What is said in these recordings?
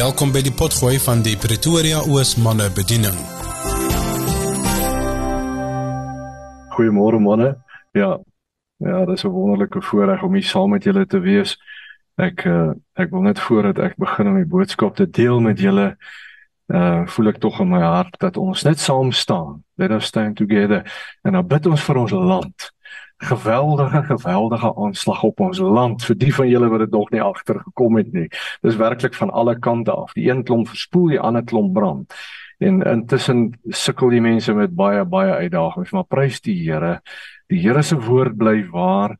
Welkom by die potgooi van die Pretoria Oos manne bediening. Goeiemôre manne. Ja. Ja, dit is 'n wonderlike voorreg om hier saam met julle te wees. Ek uh, ek wil net voordat ek begin om die boodskap te deel met julle uh voel ek tog in my hart dat ons net saam staan. Let us stand together en dan bid ons vir ons land geweldige geweldige aanslag op ons land vir die van julle wat dit nog nie agtergekom het nie. Dis werklik van alle kante af. Die een klomp verspoel, die ander klomp brand. En intussen sukkel die mense met baie baie uitdagings, maar prys die Here. Die Here se woord bly waar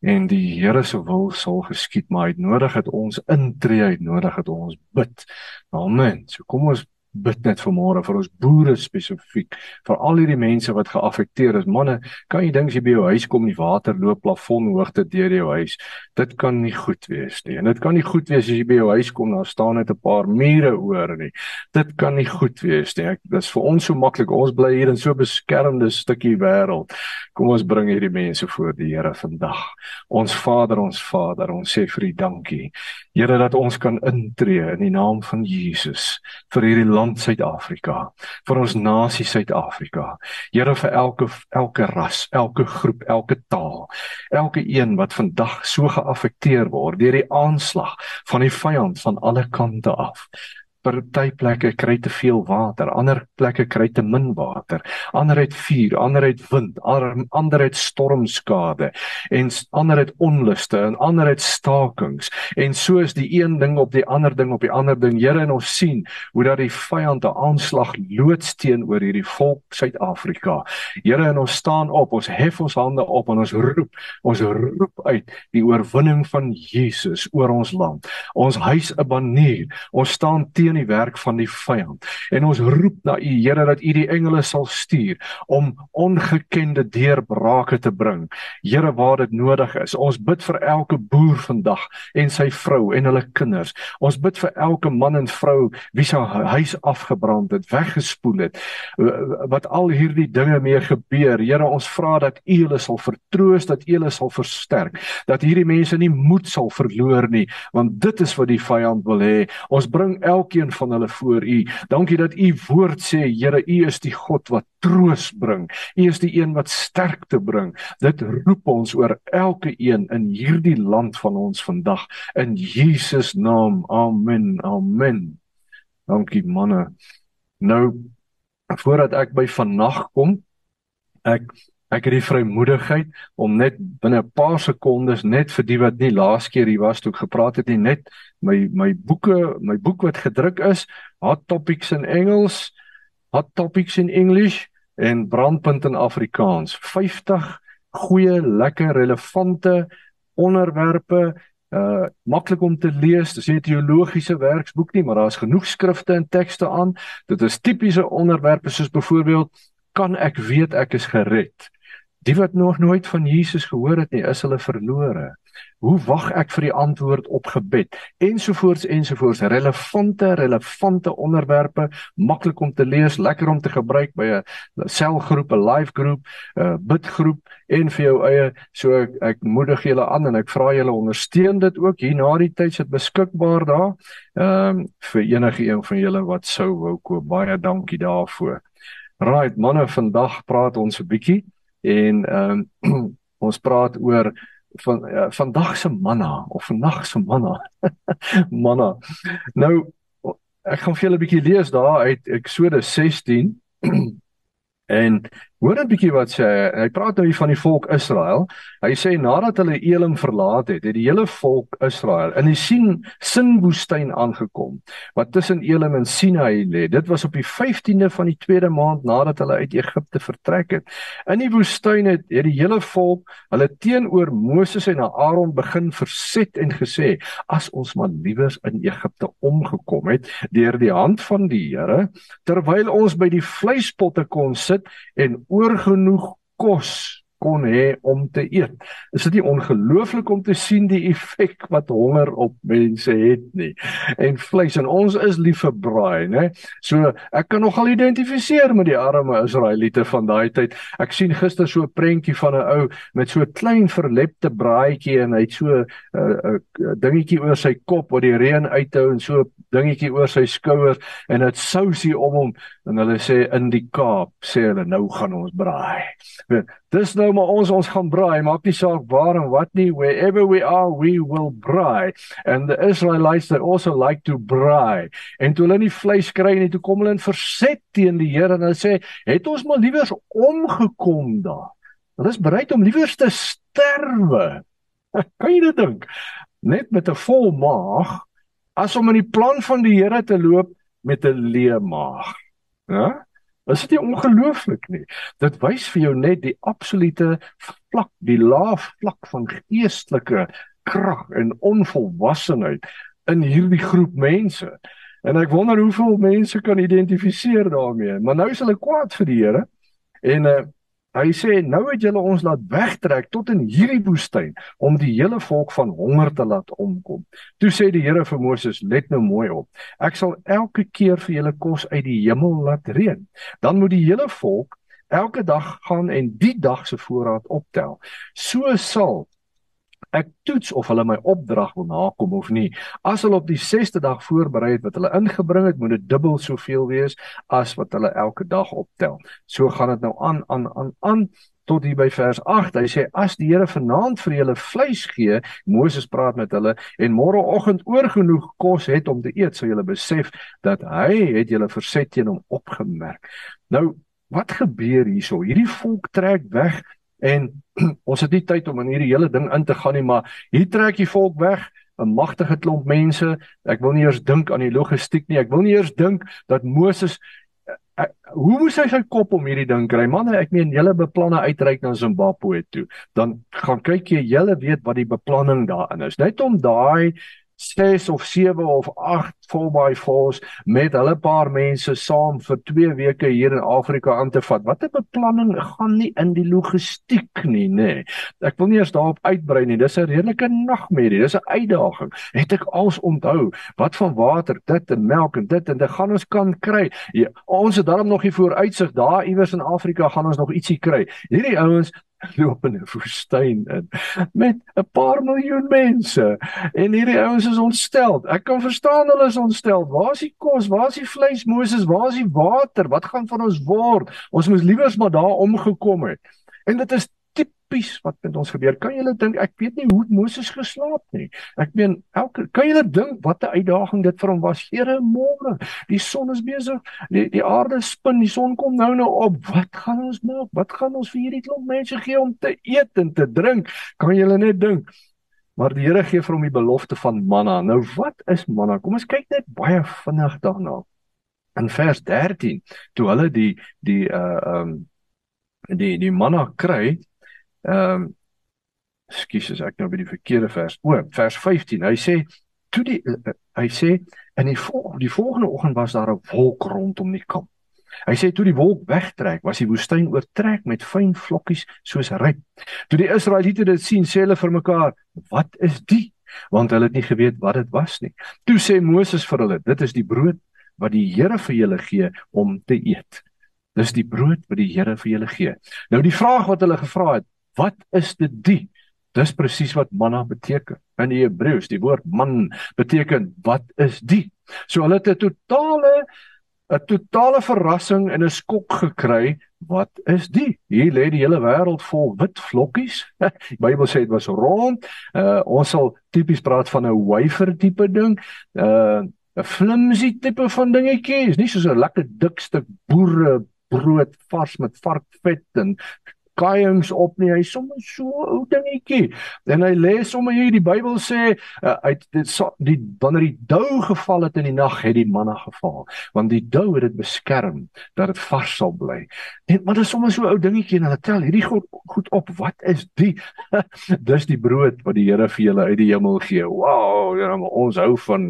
en die Here se wil sal geskied, maar hy het nodig dat ons intree, hy het nodig dat ons bid. Amen. So kom ons bid net vanmôre vir ons boere spesifiek vir al hierdie mense wat geaffekteer is. Manne kan jy dink as jy by jou huis kom die water loop plafon hoogte deur jou huis? Dit kan nie goed wees nie. En dit kan nie goed wees as jy by jou huis kom daar staan net 'n paar mure oor nie. Dit kan nie goed wees nie. Ek dis vir ons so maklik. Ons bly hier in so beskermde stukkie wêreld. Kom ons bring hierdie mense voor die Here vandag. Ons Vader ons Vader ons sê vir U dankie. Here dat ons kan intree in die naam van Jesus vir hierdie land Suid-Afrika, vir ons nasie Suid-Afrika. Here vir elke elke ras, elke groep, elke taal, elke een wat vandag so geaffekteer word deur die aanslag van die vyand van alle kante af party plekke kry te veel water, ander plekke kry te min water. Ander het vuur, ander het wind, ander het stormskade en ander het onluste en ander het stakings. En so is die een ding op die ander ding op die ander ding. Here en ons sien hoe dat die vyand 'n aanslag loods teenoor hierdie volk Suid-Afrika. Here en ons staan op, ons hef ons hande op en ons roep, ons roep uit die oorwinning van Jesus oor ons land. Ons huis 'n banier. Ons staan teen teen die werk van die vyand. En ons roep na U Here dat U die engele sal stuur om ongekende deurbrake te bring. Here waar dit nodig is. Ons bid vir elke boer vandag en sy vrou en hulle kinders. Ons bid vir elke man en vrou wie se huis afgebrand het, weggespoel het. Wat al hierdie dinge mee gebeur. Here, ons vra dat U hulle sal vertroos, dat U hulle sal versterk, dat hierdie mense nie moed sal verloor nie, want dit is wat die vyand wil hê. Ons bring elke elkeen van hulle voor u. Dankie dat u woord sê, Here, u is die God wat troos bring. U is die een wat sterkte bring. Dit roep ons oor elke een in hierdie land van ons vandag in Jesus naam. Amen. Amen. Dankie manne. Nou voordat ek by vannag kom, ek Ek het die vrymoedigheid om net binne 'n paar sekondes net vir die wat nie laas keer hier was toe ek gepraat het nie net my my boeke, my boek wat gedruk is, Hot Topics in Engels, Hot Topics in English en Brandpunt in Afrikaans. 50 goeie, lekker relevante onderwerpe uh maklik om te lees. Dis nie 'n teologiese werksboek nie, maar daar's genoeg skrifte en tekste aan. Dit is tipiese onderwerpe soos byvoorbeeld kan ek weet ek is gered? Die wat nog nooit van Jesus gehoor het nie, is hulle verlore. Hoe wag ek vir die antwoord op gebed? Ensovoorts ensovoorts relevante relevante onderwerpe, maklik om te lees, lekker om te gebruik by 'n selgroep, 'n live groep, 'n bidgroep en vir jou eie. So ek, ek moedig julle aan en ek vra julle ondersteun dit ook hier na die tyd sit beskikbaar daar. Ehm um, vir enige een van julle wat sou wou koop. Baie dankie daarvoor. Right, manne, vandag praat ons 'n bietjie en ehm um, ons praat oor van uh, vandag se manna of vannag se manna. manna. Nou ek gaan vir julle 'n bietjie lees daar uit Eksodus 16 en Hoor 'n bietjie wat sê hy. Hy praat nou hier van die volk Israel. Hy sê nadat hulle Elim verlaat het, het die hele volk Israel in die Sin Sin woestyn aangekom wat tussen Elim en Sinai lê. Dit was op die 15de van die tweede maand nadat hulle uit Egipte vertrek het. In die woestyn het, het die hele volk hulle teenoor Moses en Aaron begin verset en gesê: "As ons maar liewers in Egipte omgekom het deur die hand van die Here, terwyl ons by die vleispotte kon sit en oorgenoeg kos kon hê om te eet. Is dit nie ongelooflik om te sien die effek wat honger op mense het nie? En vleis en ons is lief vir braai, né? So ek kan nogal identifiseer met die arme Israeliete van daai tyd. Ek sien gister so 'n prentjie van 'n ou met so 'n klein verlepte braaitjie en hy het so 'n uh, uh, dingetjie oor sy kop wat die reën uithou en so 'n dingetjie oor sy skouers en dit sousie om hom en hulle sê in die Kaap sê hulle nou gaan ons braai. Dis nou maar ons ons gaan braai, maak nie saak waar en wat nie, wherever we are we will braai. And the Israelites they also like to braai. En toe hulle nie vleis kry nie, toe kom hulle in verset teen die Here en hulle sê, "Het ons maar liewers omgekom daar." Hulle is bereid om liewers te sterwe. kan jy dit dink? Net met 'n vol maag as om in die plan van die Here te loop met 'n leë maag. Ja? Is dit nie ongelooflik nie? Dit wys vir jou net die absolute vlak, die laaf vlak van geestelike krag en onvolwassenheid in hierdie groep mense. En ek wonder hoeveel mense kan identifiseer daarmee. Maar nou is hulle kwaad vir die Here. En uh, Hy sê nou het julle ons laat wegtrek tot in hierdie woestyn om die hele volk van honger te laat omkom. Toe sê die Here vir Moses: "Let nou mooi op. Ek sal elke keer vir julle kos uit die hemel laat reën. Dan moet die hele volk elke dag gaan en die dag se voorraad optel. So sal ek toets of hulle my opdrag wil nakom of nie. As hulle op die 6ste dag voorberei het wat hulle ingebring het, moet dit dubbel soveel wees as wat hulle elke dag optel. So gaan dit nou aan aan aan aan tot hier by vers 8. Hy sê as die Here vanaand vir julle vleis gee, Moses praat met hulle en môreoggend oorgenoeg kos het om te eet, sal julle besef dat hy het julle verset teen hom opgemerk. Nou, wat gebeur hierso? Hierdie volk trek weg En ons het nie tyd om in hierdie hele ding in te gaan nie, maar hier trek die volk weg, 'n magtige klomp mense. Ek wil nie eers dink aan die logistiek nie. Ek wil nie eers dink dat Moses ek, eh, eh, hoe moes hy sy kop om hierdie ding kry? Manne, ek meen julle beplanne uitreik na Zimbabwe toe. Dan gaan kyk jy, julle weet wat die beplanning daarin is. Net om daai 6 of 7 of 8 4x4s met hulle paar mense saam vir 2 weke hier in Afrika aan te vat. Watter beplanning gaan nie in die logistiek nie, nê. Nee. Ek wil nie eers daarop uitbrei nie. Dis 'n redelike nagmerrie. Dis 'n uitdaging. Het ek als onthou wat van water, dit en melk en dit en dit gaan ons kan kry. Ja, ons het daarom nog hier vooruitsig daar iewers in Afrika gaan ons nog ietsie kry. Hierdie ouens loop in 'n woestyn in met 'n paar miljoen mense en hierdie ouens is ontstel. Ek kan verstaan hulle is ontstel. Waar is die kos? Waar is die vleis? Moses, waar is die water? Wat gaan van ons word? Ons moes liewers maar daar omgekom het. En dit is tipies wat met ons gebeur. Kan julle dink ek weet nie hoe Moses geslaap nie. Ek meen elke kan julle dink wat 'n uitdaging dit vir hom was. Here môre, die son is besig, die die aarde spin, die son kom nou nou op. Wat gaan ons maak? Wat gaan ons vir hierdie klomp mense gee om te eet en te drink? Kan julle net dink? Maar die Here gee vir hom die belofte van manna. Nou wat is manna? Kom ons kyk net baie vinnig daarna. In vers 13, toe hulle die die uh um die die manna kry, Ehm um, skus as ek nou by die verkeerde vers. O, vers 15. Hy sê toe die uh, hy sê in die volgende die volgende oggend was daar 'n wolk rondom die kamp. Hy sê toe die wolk wegtrek, was die woestyn oortrek met fyn vlokkies soos ryp. Toe die Israeliete dit sien, sê hulle vir mekaar, "Wat is dit?" Want hulle het nie geweet wat dit was nie. Toe sê Moses vir hulle, "Dit is die brood wat die Here vir julle gee om te eet." Dis die brood wat die Here vir julle gee. Nou die vraag wat hulle gevra het, Wat is dit die? Dis presies wat manna beteken. In die Hebreëus, die woord man beteken wat is die? So hulle het 'n totale 'n totale verrassing en 'n skok gekry. Wat is die? Hier lê die hele wêreld vol wit vlokkies. Die Bybel sê dit was rond. Uh ons sal tipies praat van 'n wafer tipe ding. Uh 'n flimsy tipe van dingetjie. Is nie soos 'n lekker dik stuk boere brood vars met varkvet en kaiings op nie. Hy sommer so ou dingetjie. En hy lê sommer hier die Bybel sê uh, uit dit die wanneer die dou geval het in die nag het die manna geval. Want die dou het dit beskerm dat dit vars sal bly. En maar dit is sommer so ou dingetjie en hulle tel hierdie goed goed op. Wat is die? Dis die brood wat die Here vir julle uit die hemel gee. Wow, ons hou van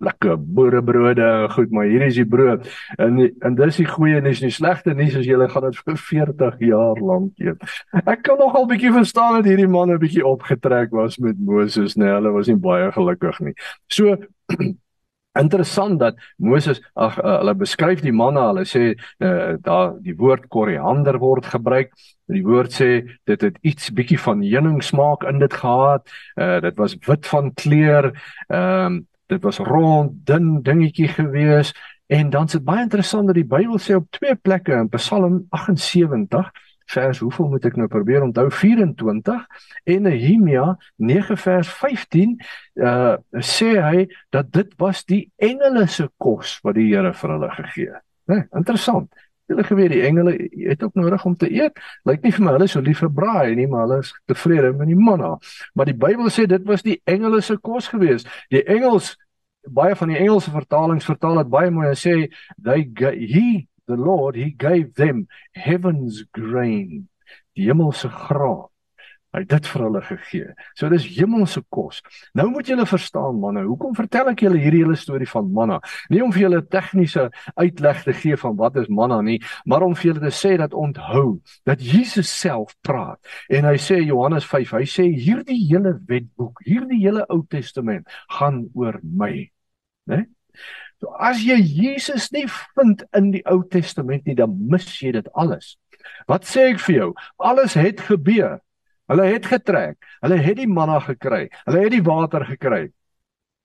lekker boerebrode goed, maar hier is die brood. En en dis die goeie nuus, nie slegte nuus as jy gaan dit vir 40 jaar lank eet. Ek kan nogal bietjie verstaan dat hierdie man 'n bietjie opgetrek was met Moses, nee, hulle was nie baie gelukkig nie. So interessant dat Moses ag uh, hulle beskryf die manna hulle sê uh, daar die woord koriander word gebruik die woord sê dit het iets bietjie van heuning smaak in dit gehad uh, dit was wit van kleur um, dit was rond dun dingetjie gewees en dan dit baie interessant dat die Bybel sê op twee plekke in Psalm 78 vers hoeveel moet ek nou probeer onthou 24 en Nehemia 9 vers 15 uh sê hy dat dit was die engele se kos wat die Here vir hulle gegee het. Né? Interessant. Hulle geweet die engele het ook nodig om te eet. Lyk nie vir my hulle so lief vir braai nie, maar hulle is tevrede met die manna. Maar die Bybel sê dit was die engele se kos gewees. Die engels baie van die Engelse vertalings vertaal dit baie mooi en sê they he the Lord he gave them heaven's grain die hemelse graan hy het dit vir hulle gegee so dis hemelse kos nou moet julle verstaan manne hoekom vertel ek julle hierdie hele storie van manna nie om vir julle tegniese uitleg te gee van wat is manna nie maar om vir julle te sê dat onthou dat Jesus self praat en hy sê Johannes 5 hy sê hierdie hele wetboek hierdie hele Ou Testament gaan oor my né So as jy Jesus nie vind in die Ou Testament nie, dan mis jy dit alles. Wat sê ek vir jou? Alles het gebeur. Hulle het getrek. Hulle het die manna gekry. Hulle het die water gekry.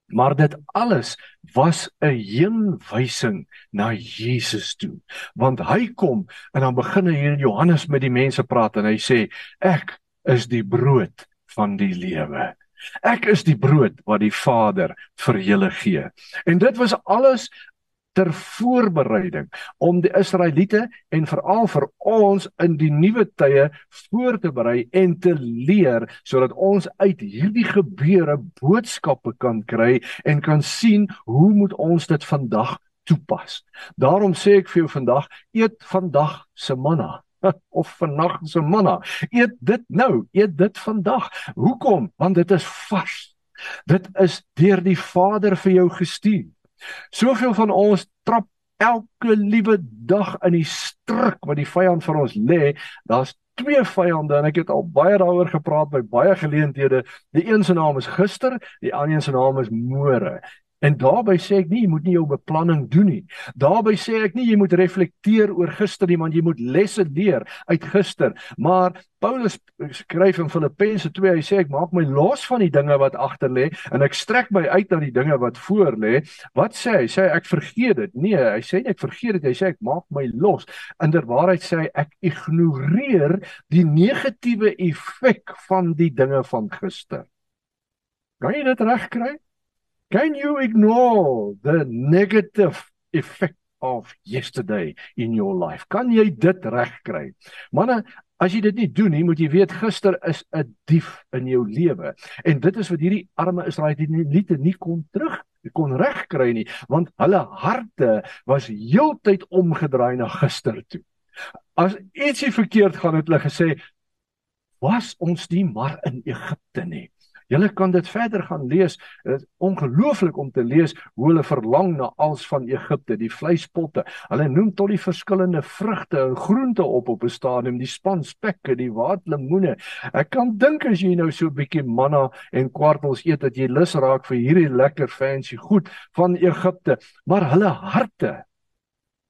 Maar dit alles was 'n heenwysing na Jesus toe. Want hy kom en dan begin hy in Johannes met die mense praat en hy sê ek is die brood van die lewe. Ek is die brood wat die Vader vir julle gee. En dit was alles ter voorbereiding om die Israeliete en veral vir ons in die nuwe tye voor te berei en te leer sodat ons uit hierdie gebeure boodskappe kan kry en kan sien hoe moet ons dit vandag toepas. Daarom sê ek vir jou vandag, eet vandag se manna. of vannag se manna. Eet dit nou, eet dit vandag. Hoekom? Want dit is vars. Dit is deur die Vader vir jou gestuur. Soveel van ons trap elke liewe dag in die struik wat die vyand vir ons lê. Daar's twee vyande en ek het al baie daaroor gepraat by baie geleenthede. Die een se naam is gister, die ander se naam is môre. En daarbey sê ek nie jy moet nie jou beplanning doen nie. Daarbey sê ek nie jy moet reflekteer oor gister nie, want jy moet lesse leer uit gister. Maar Paulus skryf in Filippense 2, hy sê ek maak my los van die dinge wat agter lê en ek strek my uit na die dinge wat voor lê. Wat sê hy? Sê ek vergeet dit? Nee, hy sê nie ek vergeet dit, hy sê ek maak my los. Inderwaarheid sê hy ek ignoreer die negatiewe effek van die dinge van gister. Kan jy dit regkry? Can you ignore the negative effect of yesterday in your life? Kan jy dit regkry? Manne, as jy dit nie doen nie, moet jy weet gister is 'n dief in jou lewe. En dit is wat hierdie arme Israeliete nie kon terug kon regkry nie, want hulle harte was heeltyd omgedraai na gister toe. As ietsie verkeerd gaan het hulle gesê was ons nie maar in Egipte nie. Julle kan dit verder gaan lees. Dit is ongelooflik om te lees hoe hulle verlang na als van Egipte, die vleispotte. Hulle noem tot die verskillende vrugte en groente op op 'n stadium, die spanspekke, die waatlemoene. Ek kan dink as jy nou so 'n bietjie manna en kwartels eet dat jy lus raak vir hierdie lekker fancy goed van Egipte, maar hulle harte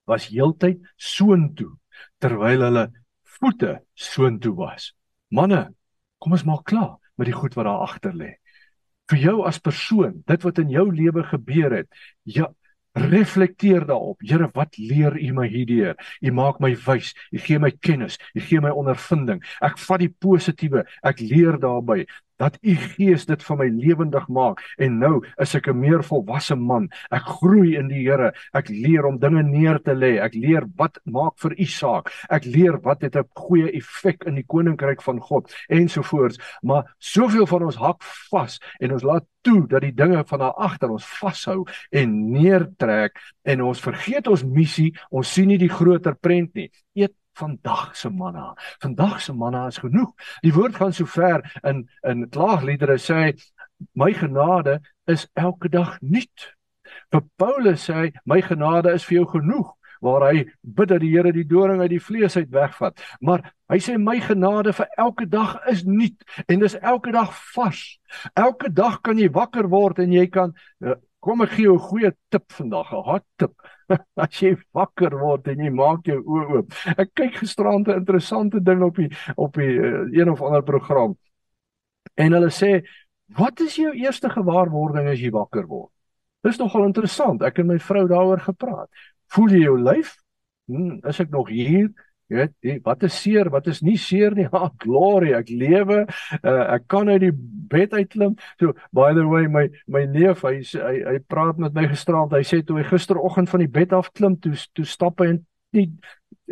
was heeltyd soontoe terwyl hulle voete soontoe was. Manne, kom ons maak klaar met die goed wat daar agter lê. Vir jou as persoon, dit wat in jou lewe gebeur het, ja, reflekteer daarop. Here, wat leer U my hierdeur? U maak my wys, U gee my kennis, U gee my ondervinding. Ek vat die positiewe, ek leer daarbey dat u gees dit vir my lewendig maak en nou is ek 'n meer volwasse man. Ek groei in die Here. Ek leer om dinge neer te lê. Ek leer wat maak vir u saak. Ek leer wat het 'n goeie effek in die koninkryk van God ensovoorts. Maar soveel van ons hak vas en ons laat toe dat die dinge van daar agter ons vashou en neertrek en ons vergeet ons missie. Ons sien nie die groter prent nie. Eet vandag se manna. Vandag se manna is genoeg. Die woord gaan so ver in in klaagliedere sê my genade is elke dag nuut. Vir Paulus sê hy, my genade is vir jou genoeg waar hy bid dat die Here die doring uit die vlees uit wegvat. Maar hy sê my genade vir elke dag is nuut en dis elke dag vars. Elke dag kan jy wakker word en jy kan eh, kom ek gee jou 'n goeie tip vandag, 'n hot tip. As jy wakker word en jy maak jou oë oop. Ek kyk gisterand 'n interessante ding op die op die uh, een of ander program. En hulle sê, "Wat is jou eerste gewaarwording as jy wakker word?" Dis nogal interessant. Ek en my vrou daaroor gepraat. Voel jy jou lyf? Hm, is ek nog hier? Jy weet, die, wat is seer? Wat is nie seer nie? Ha, glory, ek lewe. Uh, ek kan uit die bed uitklim. So, by the way, my my neef, hy hy hy praat met my gisterand. Hy sê toe hy gisteroggend van die bed af klim, toe toe stap hy in nie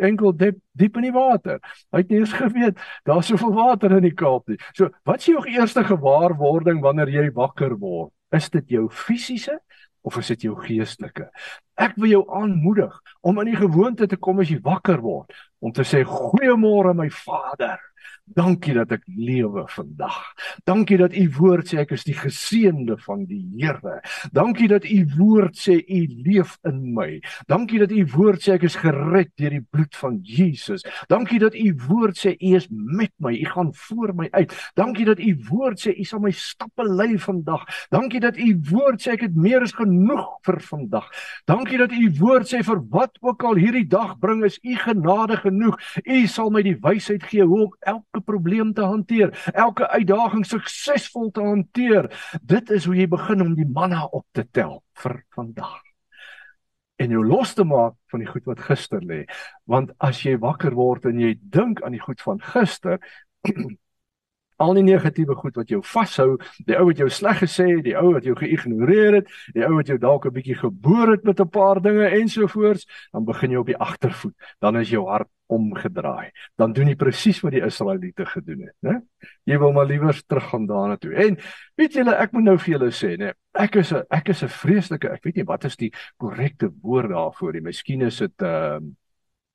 enkel diep diep in die water. Hy het nie eens geweet daar's soveel water in die Kaap nie. So, wat is jou eerste gewaarwording wanneer jy wakker word? Is dit jou fisiese of is dit jou geestelike? Ek wil jou aanmoedig om in die gewoonte te kom as jy wakker word om te sê goeiemôre my Vader. Dankie dat ek lewe vandag. Dankie dat u woord sê ek is die geseënde van die Here. Dankie dat u woord sê u leef in my. Dankie dat u woord sê ek is gered deur die bloed van Jesus. Dankie dat u woord sê u is met my. U gaan voor my uit. Dankie dat u woord sê u sal my stappe lei vandag. Dankie dat u woord sê ek het meer as genoeg vir vandag. Dankie dat u woord sê vir wat ook al hierdie dag bring is u genade genoeg. U sal my die wysheid gee hoe om elke elke probleem te hanteer, elke uitdaging suksesvol te hanteer. Dit is hoe jy begin om die manna op te tel vir vandag. En jou los te maak van die goed wat gister lê. Want as jy wakker word en jy dink aan die goed van gister, al die negatiewe goed wat jou vashou, die ou wat jou sleg gesê het, die ou wat jou geïgnoreer het, die ou wat jou dalk 'n bietjie geboor het met 'n paar dinge ensovoorts, dan begin jy op die agtervoet. Dan is jou hart omgedraai. Dan doen jy presies wat die Israeliete gedoen het, né? Jy wil maar liewer teruggaan daarna toe. En weet julle, ek moet nou vir julle sê, né? Ek is 'n ek is 'n vreeslike, ek weet nie wat is die korrekte woord daarvoor nie. Miskien is dit ehm uh,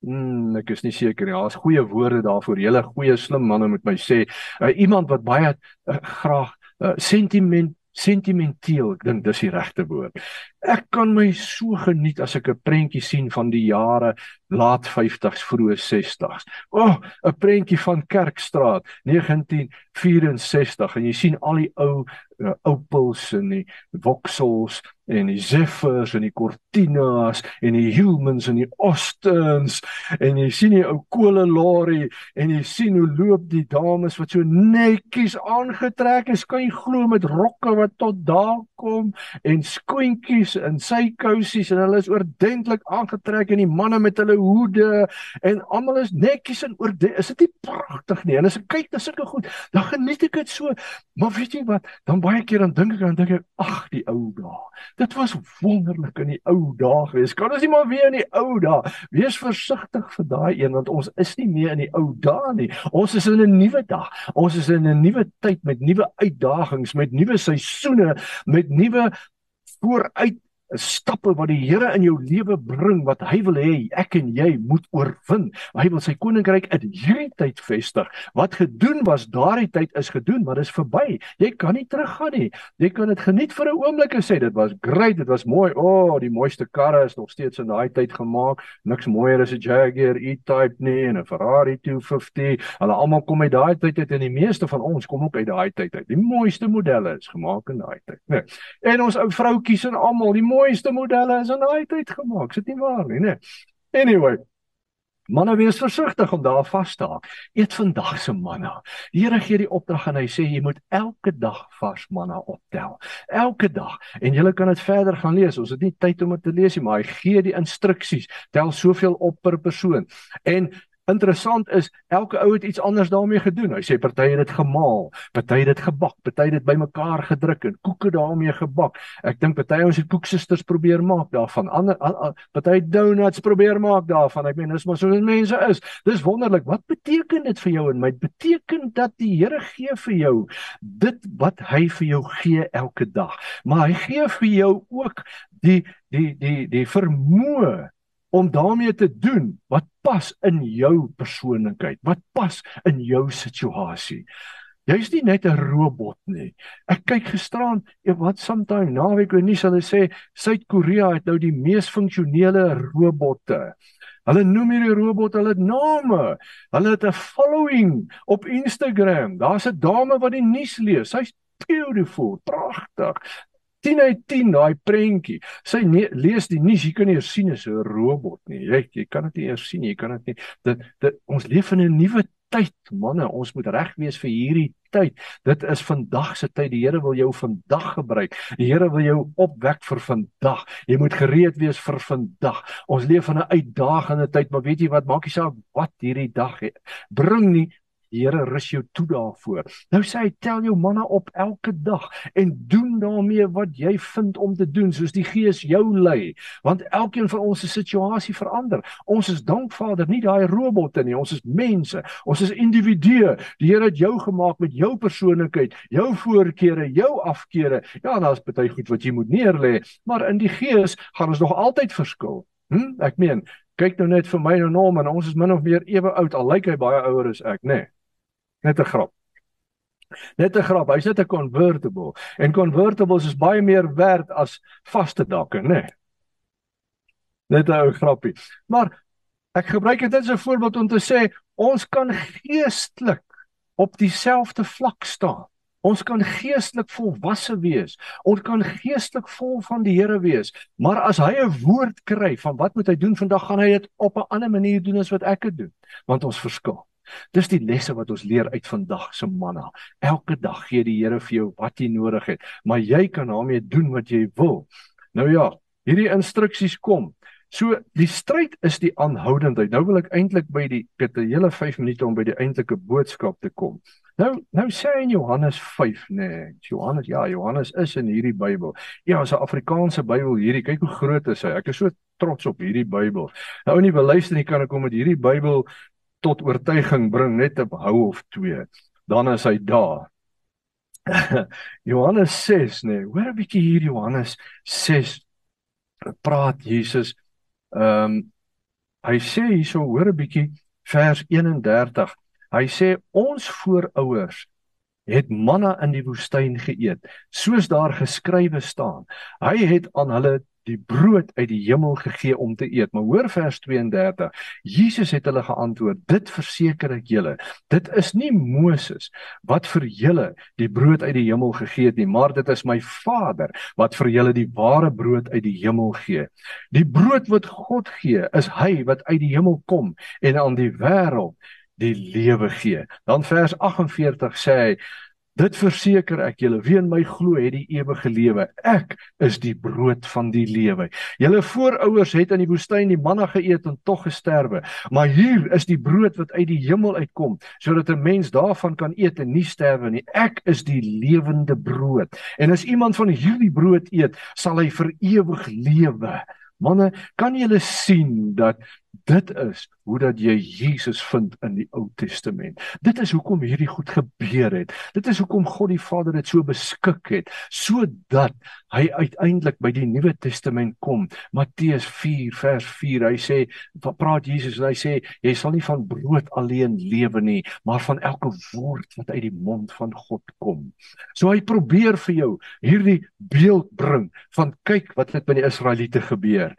Mm, ek is nie seker nie. Daar's goeie woorde daarvoor. Julle goeie slim manne moet my sê. Uh, iemand wat baie uh, graag uh, sentiment sentimenteel, ek dink dis die regte woord. Ek kan my so geniet as ek 'n prentjie sien van die jare laat 50s, vroeë 60s. O, oh, 'n prentjie van Kerkstraat 1964 en jy sien al die ou uh, Opels en die Vauxhalls en die Zephyrs en die Cortinas en die Humans en die Austins en jy sien die ou Kole Lorry en jy sien hoe loop die dames wat so netjies aangetrek is kan jy glo met rokke wat tot daar kom en skoentjies en sy kousies en hulle is oordentlik aangetrek en die manne met hulle hoede en almal is netjies en oor is dit nie pragtig nie. En as ek kyk na sulke goed. Dan geniet ek dit so. Maar weet jy wat? Dan baie keer dan dink ek dan dink ek ag die ou dae. Dit was wonderlik in die ou dae gewees. Kan ons nie maar weer in die ou dae? Wees versigtig vir daai een want ons is nie meer in die ou dae nie. Ons is in 'n nuwe dag. Ons is in 'n nuwe tyd met nuwe uitdagings met nuwe seisoene met nuwe vooruit stappe wat die Here in jou lewe bring wat hy wil hê ek en jy moet oorwin. Hy wil sy koninkryk in hierdie tyd vestig. Wat gedoen was daardie tyd is gedoen, maar dit is verby. Jy kan nie teruggaan nie. Jy kan dit geniet vir 'n oomblik en sê dit was great, dit was mooi. O, oh, die mooiste karre is nog steeds in daai tyd gemaak. Niks mooier as 'n Jaguar E-Type nie en 'n Ferrari 250. Hulle almal kom uit daai tyd uit en die meeste van ons kom ook uit daai tyd uit. Die mooiste modelle is gemaak in daai tyd. Nee. En ons ou vroutjies en almal, die mooiste modelle is in daai tyd gemaak. Is dit nie waar nie, nee? Anyway, manne wees versigtig om daar vas te haak. Eet vandag se manna. Die Here gee die opdrag en hy sê jy moet elke dag vars manna optel. Elke dag. En jy kan dit verder gaan lees. Ons het nie tyd om dit te lees nie, maar hy gee die instruksies. Tel soveel op per persoon. En Interessant is elke ou het iets anders daarmee gedoen. Hy sê party het dit gemaal, party het dit gebak, party het dit bymekaar gedruk en koeke daarmee gebak. Ek dink party ons het koeksisters probeer maak daarvan. Ander party donuts probeer maak daarvan. Ek meen dis maar so 'n mense is. Dis wonderlik. Wat beteken dit vir jou en my? Beteken dat die Here gee vir jou dit wat hy vir jou gee elke dag. Maar hy gee vir jou ook die die die die vermoë om daarmee te doen wat pas in jou persoonlikheid, wat pas in jou situasie. Jy's nie net 'n robot nie. Ek kyk gisteraan, wat sometime naweek in nuus hulle sê Suid-Korea het nou die mees funksionele robotte. Hulle noem hierdie robot hulle name. Hulle het 'n following op Instagram. Daar's 'n dame wat die nuus lees. Sy's beautiful, pragtig. 10 uit 10 daai prentjie. Sy nee, lees die nuus, jy kan nie eers sien as 'n robot nie. Jy jy kan dit nie eers sien. Jy kan dit nie. Dit dit ons leef in 'n nuwe tyd, manne. Ons moet reg wees vir hierdie tyd. Dit is vandag se tyd. Die Here wil jou vandag gebruik. Die Here wil jou opwek vir vandag. Jy moet gereed wees vir vandag. Ons leef in 'n uitdagende tyd, maar weet jy wat? Maak nie saak wat hierdie dag het. Bring nie Die Here rus jou toe daarvoor. Nou sê hy tel jou manne op elke dag en doen daarmee wat jy vind om te doen soos die Gees jou lei. Want elkeen van ons se situasie verander. Ons is dankvader, nie daai robotte nie. Ons is mense. Ons is individue. Die Here het jou gemaak met jou persoonlikheid, jou voorkeure, jou afkeure. Ja, daar's baie goed wat jy moet neerlê, maar in die Gees gaan ons nog altyd verskil. Hm? Ek meen, kyk nou net vir my en hom en ons is min of meer ewe oud al lyk hy baie ouer as ek, nê? Nee. Net 'n grap. Net 'n grap. Hy's net 'n convertible. En convertibles is baie meer werd as vaste dakke, né? Nee. Net 'n ou grappie. Maar ek gebruik dit as 'n voorbeeld om te sê ons kan geestelik op dieselfde vlak staan. Ons kan geestelik volwasse wees. Ons kan geestelik vol van die Here wees. Maar as hy 'n woord kry van wat moet hy doen vandag, gaan hy dit op 'n ander manier doen as wat ek dit doen, want ons verskil. Dis die lesse wat ons leer uit vandag se manna. Elke dag gee die Here vir jou wat jy nodig het, maar jy kan daarmee doen wat jy wil. Nou ja, hierdie instruksies kom. So die stryd is die aanhoudendheid. Nou wil ek eintlik by die het 'n hele 5 minute om by die eintlike boodskap te kom. Nou nou sê in Johannes 5 nê, nee, Johannes ja, Johannes is in hierdie Bybel. Ja, is 'n Afrikaanse Bybel hierdie. Kyk hoe groot is hy. Ek is so trots op hierdie Bybel. Nou nie beluister nie kan ek kom met hierdie Bybel tot oortuiging bring net op hou of twee. Dan is hy daar. Johannes 6 nê. Nee, hoor 'n bietjie hier Johannes 6 praat Jesus. Ehm um, hy sê hierso hoor 'n bietjie vers 31. Hy sê ons voorouers het manna in die woestyn geëet soos daar geskrywe staan. Hy het aan hulle die brood uit die hemel gegee om te eet. Maar hoor vers 32. Jesus het hulle geantwoord: "Dit verseker ek julle, dit is nie Moses wat vir julle die brood uit die hemel gegee het nie, maar dit is my Vader wat vir julle die ware brood uit die hemel gee. Die brood wat God gee, is hy wat uit die hemel kom en aan die wêreld die lewe gee." Dan vers 48 sê hy Dit verseker ek julle, wie in my glo, het die ewige lewe. Ek is die brood van die lewe. Julle voorouers het in die woestyn die manna geëet en tog gesterwe, maar hier is die brood wat uit die hemel uitkom, sodat 'n mens daarvan kan eet en nie sterwe nie. Ek is die lewende brood. En as iemand van hierdie brood eet, sal hy vir ewig lewe. Manne, kan julle sien dat dit is hoe dat jy Jesus vind in die Ou Testament. Dit is hoekom hierdie goed gebeur het. Dit is hoekom God die Vader dit so beskik het sodat hy uiteindelik by die Nuwe Testament kom. Matteus 4 vers 4. Hy sê, praat Jesus en hy sê jy sal nie van brood alleen lewe nie, maar van elke woord wat uit die mond van God kom. So hy probeer vir jou hierdie beeld bring van kyk wat het met die Israeliete gebeur.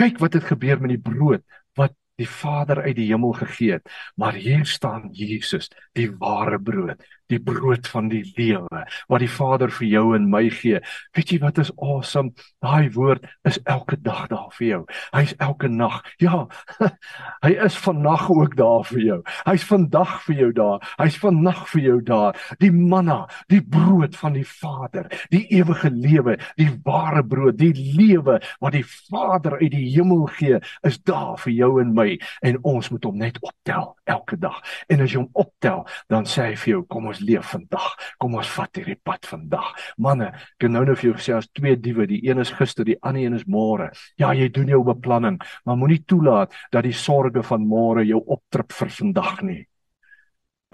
Kyk wat het gebeur met die brood wat die Vader uit die hemel gegee het. Maar hier staan Jesus, die ware brood, die brood van die lewe wat die Vader vir jou en my gee. Weet jy wat is awesome? Daai woord is elke dag daar vir jou. Hy's elke nag. Ja. Hy is vannag ook daar vir jou. Hy's vandag vir jou daar. Hy's vannag vir jou daar. Die manna, die brood van die Vader, die ewige lewe, die ware brood, die lewe wat die Vader uit die hemel gee, is daar vir jou en my en ons moet hom net optel elke dag. En as jy hom optel, dan sê hy vir jou, kom ons leef vandag. Kom ons vat hierdie pad vandag. Manne, ek nou nou vir jou gesê as twee diewe, die een is gister, die ander een is môre. Ja, jy doen jou beplanning, maar moenie toelaat dat die sorges van môre jou optrip vir vandag nie.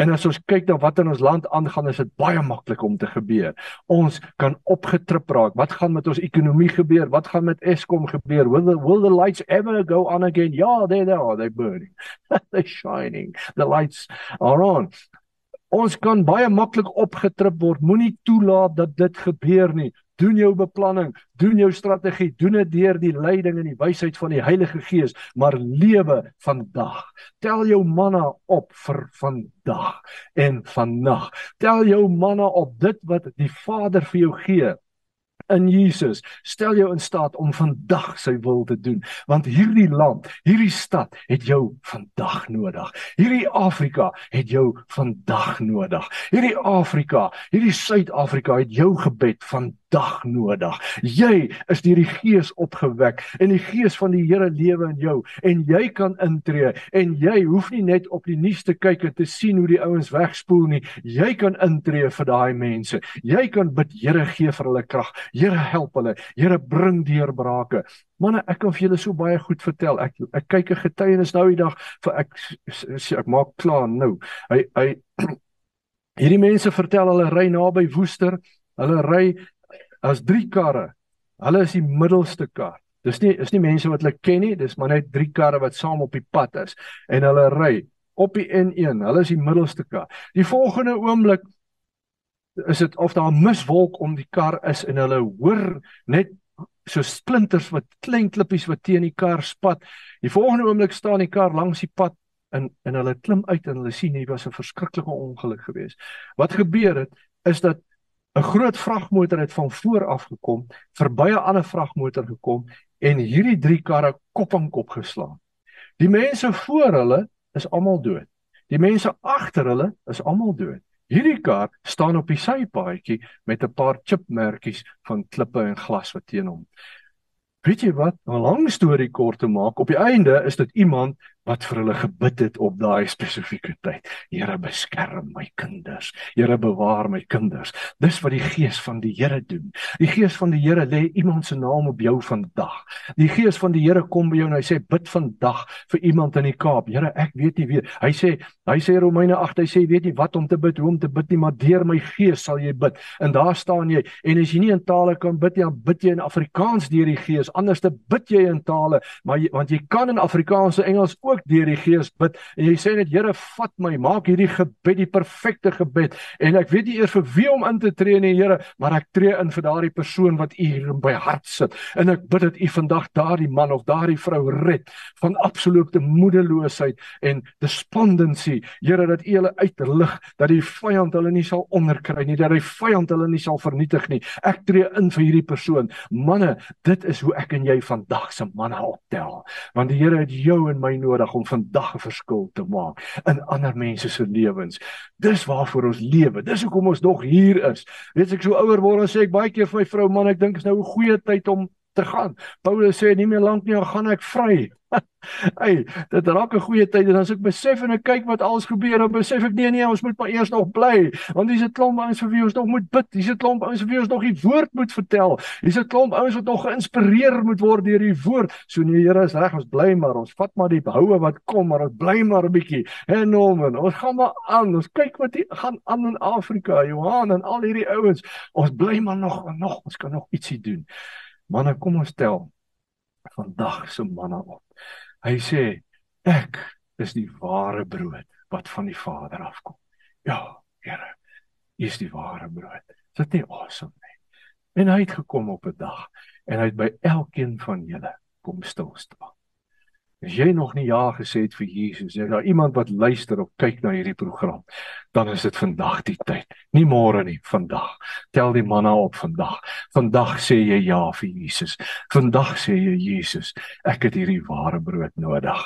En as ons kyk na wat in ons land aangaan, is dit baie maklik om te gebeur. Ons kan opgetrip raak. Wat gaan met ons ekonomie gebeur? Wat gaan met Eskom gebeur? Will the, will the lights ever go on again? Ja, they they are, they burning. They're shining. The lights are on. Ons kan baie maklik opgetrip word. Moenie toelaat dat dit gebeur nie. Doen jou beplanning, doen jou strategie, doen dit deur die leiding en die wysheid van die Heilige Gees, maar lewe vandag. Tel jou manna op vir vandag en vannag. Tel jou manna op dit wat die Vader vir jou gee in Jesus. Stel jou in staat om vandag sy wil te doen, want hierdie land, hierdie stad het jou vandag nodig. Hierdie Afrika het jou vandag nodig. Hierdie Afrika, hierdie Suid-Afrika het jou gebed van dag nodig. Jy is deur die Gees opgewek en die Gees van die Here lewe in jou en jy kan intree en jy hoef nie net op die nuus te kyk en te sien hoe die ouens wegspoel nie. Jy kan intree vir daai mense. Jy kan bid, Here gee vir hulle krag. Here help hulle. Here bring deurbrake. Manne, ek kan vir julle so baie goed vertel. Ek ek kyk 'n getuienis nou die dag vir ek ek, ek maak klaar nou. Hy hy hierdie mense vertel hulle ry naby Woester. Hulle ry as drie karre. Hulle is die middelste kar. Dis nie is nie mense wat hulle ken nie, dis maar net drie karre wat saam op die pad is en hulle ry op die N1. Hulle is die middelste kar. Die volgende oomblik is dit of daar 'n miswolk om die kar is en hulle hoor net so splinters wat klein klippies wat teen die kar spat. Die volgende oomblik staan die kar langs die pad en en hulle klim uit en hulle sien hier was 'n verskriklike ongeluk geweest. Wat gebeur het is dat 'n groot vragmotor het van voor af gekom, verby 'n ander vragmotor gekom en hierdie drie karre kop aan kop geslaan. Die mense voor hulle is almal dood. Die mense agter hulle is almal dood. Hierdie kar staan op die sypaadjie met 'n paar chipmerkies van klippe en glas wat teen hom. Weet jy wat? 'n Lang storie kort te maak, op die einde is dit iemand wat vir hulle gebid het op daai spesifieke tyd. Here beskerm my kinders. Here bewaar my kinders. Dis wat die gees van die Here doen. Die gees van die Here lê iemand se naam op jou vandag. Die gees van die Here kom by jou en hy sê bid vandag vir iemand in die Kaap. Here, ek weet nie wie. Hy sê hy sê Romeine 8, hy sê weet jy wat om te bid, hoe om te bid nie, maar deur my gees sal jy bid. En daar staan jy en as jy nie in tale kan bid nie, dan bid jy in Afrikaans deur die gees. Anders te bid jy in tale, maar jy, want jy kan in Afrikaans en Engels ook deur die Gees bid en jy sê net Here vat my maak hierdie gebed die perfekte gebed. En ek weet nie eers vir wie om in te tree nie Here maar ek tree in vir daardie persoon wat u hier by hart sit. En ek bid dat u vandag daardie man of daardie vrou red van absolute moedeloosheid en despondency. Here dat u hulle uitlig dat die vyand hulle nie sal onderkry nie dat die vyand hulle nie sal vernietig nie. Ek tree in vir hierdie persoon. Manne dit is hoe ek en jy vandag se manne optel. Want die Here het jou en my nodig om vandag 'n verskil te maak in ander mense se lewens. Dis waarvoor ons lewe. Dis hoekom ons nog hier is. Weet ek so ouer word dan sê ek baie keer vir my vrou man ek dink is nou 'n goeie tyd om te gaan. Paulus sê nie meer lank nie dan gaan ek vry. Ey, dit raak 'n goeie tyd en as ek besef en ek kyk wat alles gebeur, dan besef ek nee nee, ons moet maar eers nog bly. Want dis 'n klomp ouens vir wie ons nog moet bid. Dis 'n klomp ouens vir wie ons nog die woord moet vertel. Dis 'n klomp ouens wat nog geïnspireer moet word deur die woord. So nee, Here is reg, ons bly maar. Ons vat maar die houe wat kom, maar ons bly maar 'n bietjie. En Norman, ons gaan maar aan. Ons kyk wat hier gaan aan in Afrika, Johan en al hierdie ouens. Ons bly maar nog en nog. Ons kan nog ietsie doen. Manne, kom ons tel vandag se manne op. Hy sê ek is die ware brood wat van die Vader afkom. Ja, Here, U is die ware brood. Is dit nie awesome nie? En hy het gekom op 'n dag en hy het by elkeen van julle kom stil staan. As jy nog nie ja gesê het vir Jesus, jy daar iemand wat luister of kyk na hierdie program, dan is dit vandag die tyd. Nie môre nie, vandag. Tel die manne op vandag. Vandag sê jy ja vir Jesus. Vandag sê jy Jesus, ek het hierdie ware brood nodig.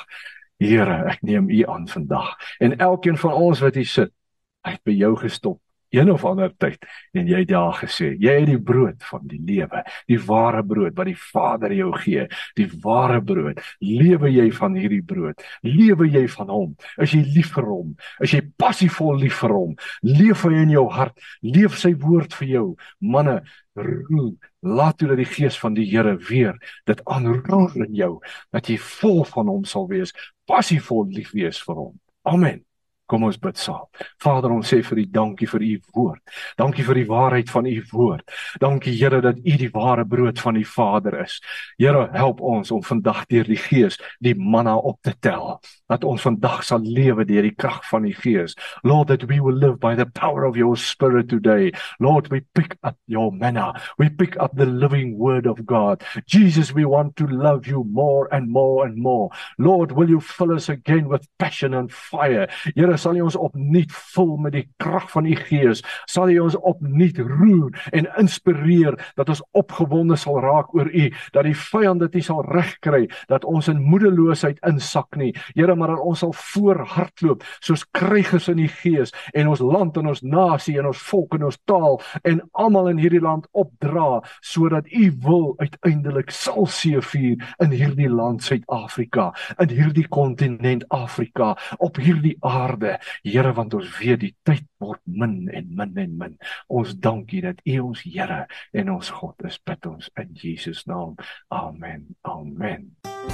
Here, ek neem U aan vandag. En elkeen van ons wat hier sit, hy het by jou gestop een of ander tyd en jy het daar gesê jy het die brood van die lewe die ware brood wat die Vader jou gee die ware brood. Lewe jy van hierdie brood? Lewe jy van hom? Is jy lief vir hom? Is jy passievol lief vir hom? Leef hy in jou hart? Leef sy woord vir jou? Manne roel laat toe dat die gees van die Here weer dit aanroer in jou dat jy vol van hom sal wees passievol lief wees vir hom. Amen Kom ons bid saam. Vader, ons sê vir U dankie vir U woord. Dankie vir die waarheid van U woord. Dankie Here dat U die ware brood van die Vader is. Here, help ons om vandag deur die Gees die manna op te tel. Dat ons vandag sal lewe deur die krag van die Gees. Lord, that we will live by the power of your spirit today. Lord, we pick up your manna. We pick up the living word of God. Jesus, we want to love you more and more and more. Lord, will you fill us again with passion and fire? Here Here, sal U ons opnuut vul met die krag van U Gees. Sal U ons opnuut roer en inspireer dat ons opgewonde sal raak oor U, dat die vyand dit nie sal regkry dat ons in moedeloosheid insak nie. Here, maar dat ons sal voorhardloop soos krygers in die Gees en ons land en ons nasie en ons volk en ons taal en almal in hierdie land opdra sodat U wil uiteindelik sal seëvier in hierdie land Suid-Afrika, in hierdie kontinent Afrika, op hierdie aarde genade, Here, want ons weet die tyd word min en min en min. Ons dankie dat U ons Here en ons God is. Bid ons in Jesus naam. Amen. Amen.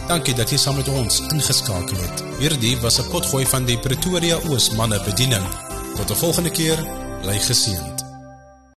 Dankie dat jy saam met ons ingeskakel het. Hierdie was 'n potgooi van die Pretoria Oos manne bediening. Tot 'n volgende keer, bly geseënd.